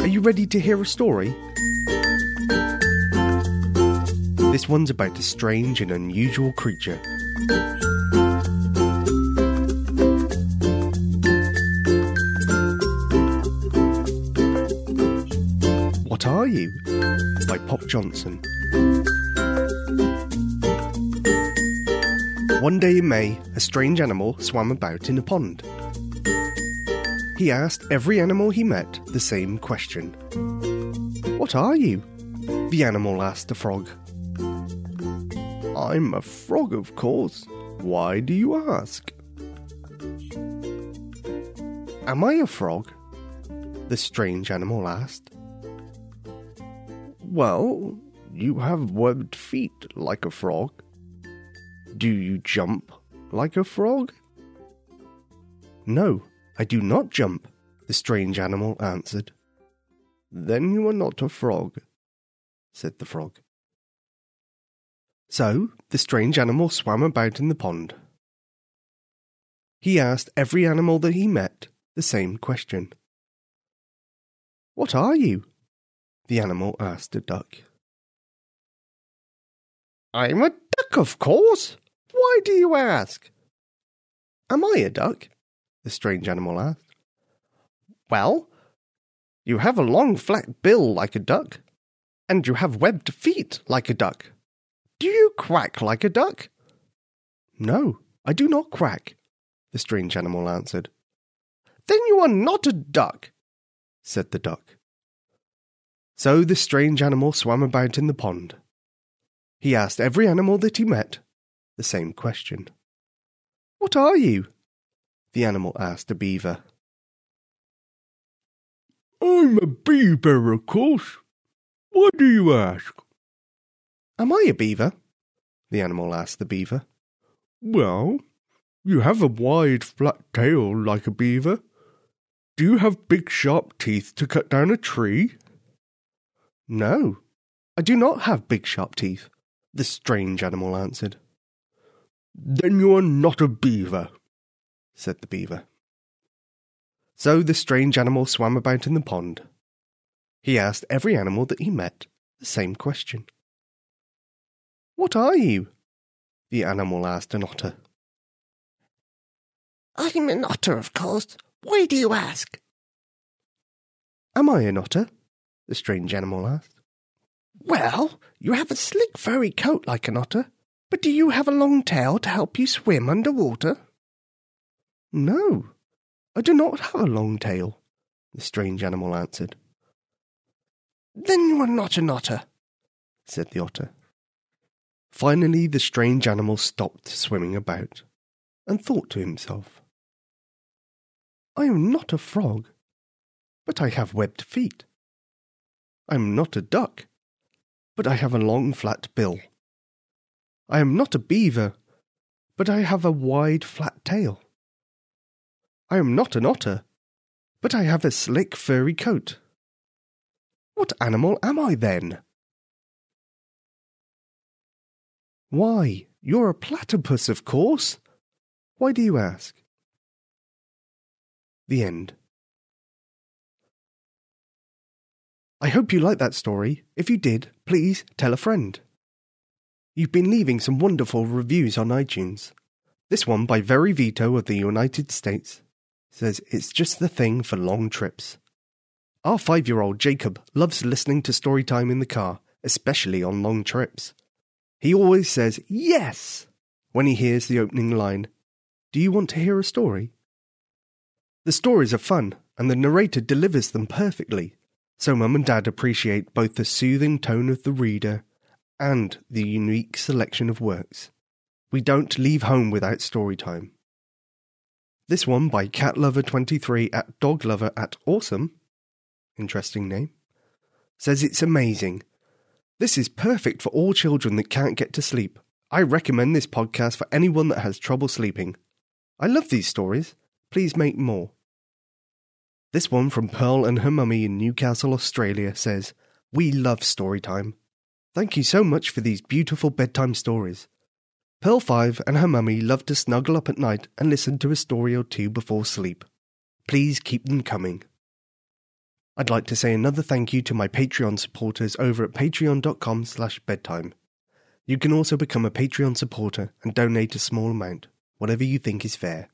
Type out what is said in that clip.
Are you ready to hear a story? This one's about a strange and unusual creature. What Are You? by Pop Johnson. One day in May, a strange animal swam about in a pond. He asked every animal he met the same question What are you? The animal asked the frog. I'm a frog, of course. Why do you ask? Am I a frog? The strange animal asked. Well, you have webbed feet like a frog. Do you jump like a frog? No, I do not jump, the strange animal answered. Then you are not a frog, said the frog. So the strange animal swam about in the pond. He asked every animal that he met the same question. What are you? The animal asked a duck. I'm a duck, of course. Why do you ask? Am I a duck? The strange animal asked. Well, you have a long flat bill like a duck, and you have webbed feet like a duck. Do you quack like a duck? No, I do not quack, the strange animal answered. Then you are not a duck, said the duck. So the strange animal swam about in the pond. He asked every animal that he met the same question. What are you? The animal asked a beaver. I'm a beaver, of course. Why do you ask? Am I a beaver? The animal asked the beaver. Well, you have a wide, flat tail like a beaver. Do you have big, sharp teeth to cut down a tree? No, I do not have big, sharp teeth, the strange animal answered. Then you are not a beaver, said the beaver. So the strange animal swam about in the pond. He asked every animal that he met the same question. What are you? The animal asked an otter. I'm an otter, of course. Why do you ask? Am I an otter? The strange animal asked. Well, you have a slick furry coat like an otter, but do you have a long tail to help you swim under water? No, I do not have a long tail, the strange animal answered. Then you are not an otter, said the otter. Finally, the strange animal stopped swimming about and thought to himself, I am not a frog, but I have webbed feet. I am not a duck, but I have a long flat bill. I am not a beaver, but I have a wide flat tail. I am not an otter, but I have a slick furry coat. What animal am I then? Why, you're a platypus, of course. Why do you ask? The end. I hope you liked that story. If you did, please tell a friend. You've been leaving some wonderful reviews on iTunes. This one by Very Vito of the United States says it's just the thing for long trips. Our five year old Jacob loves listening to story time in the car, especially on long trips. He always says yes when he hears the opening line Do you want to hear a story? The stories are fun, and the narrator delivers them perfectly, so Mum and Dad appreciate both the soothing tone of the reader and the unique selection of works. We don't leave home without story time. This one by CatLover23 at DogLover at Awesome, interesting name, says it's amazing this is perfect for all children that can't get to sleep. I recommend this podcast for anyone that has trouble sleeping. I love these stories. Please make more. This one from Pearl and her mummy in Newcastle, Australia says, We love story time. Thank you so much for these beautiful bedtime stories. Pearl 5 and her mummy love to snuggle up at night and listen to a story or two before sleep. Please keep them coming. I'd like to say another thank you to my Patreon supporters over at patreon.com slash bedtime. You can also become a Patreon supporter and donate a small amount, whatever you think is fair.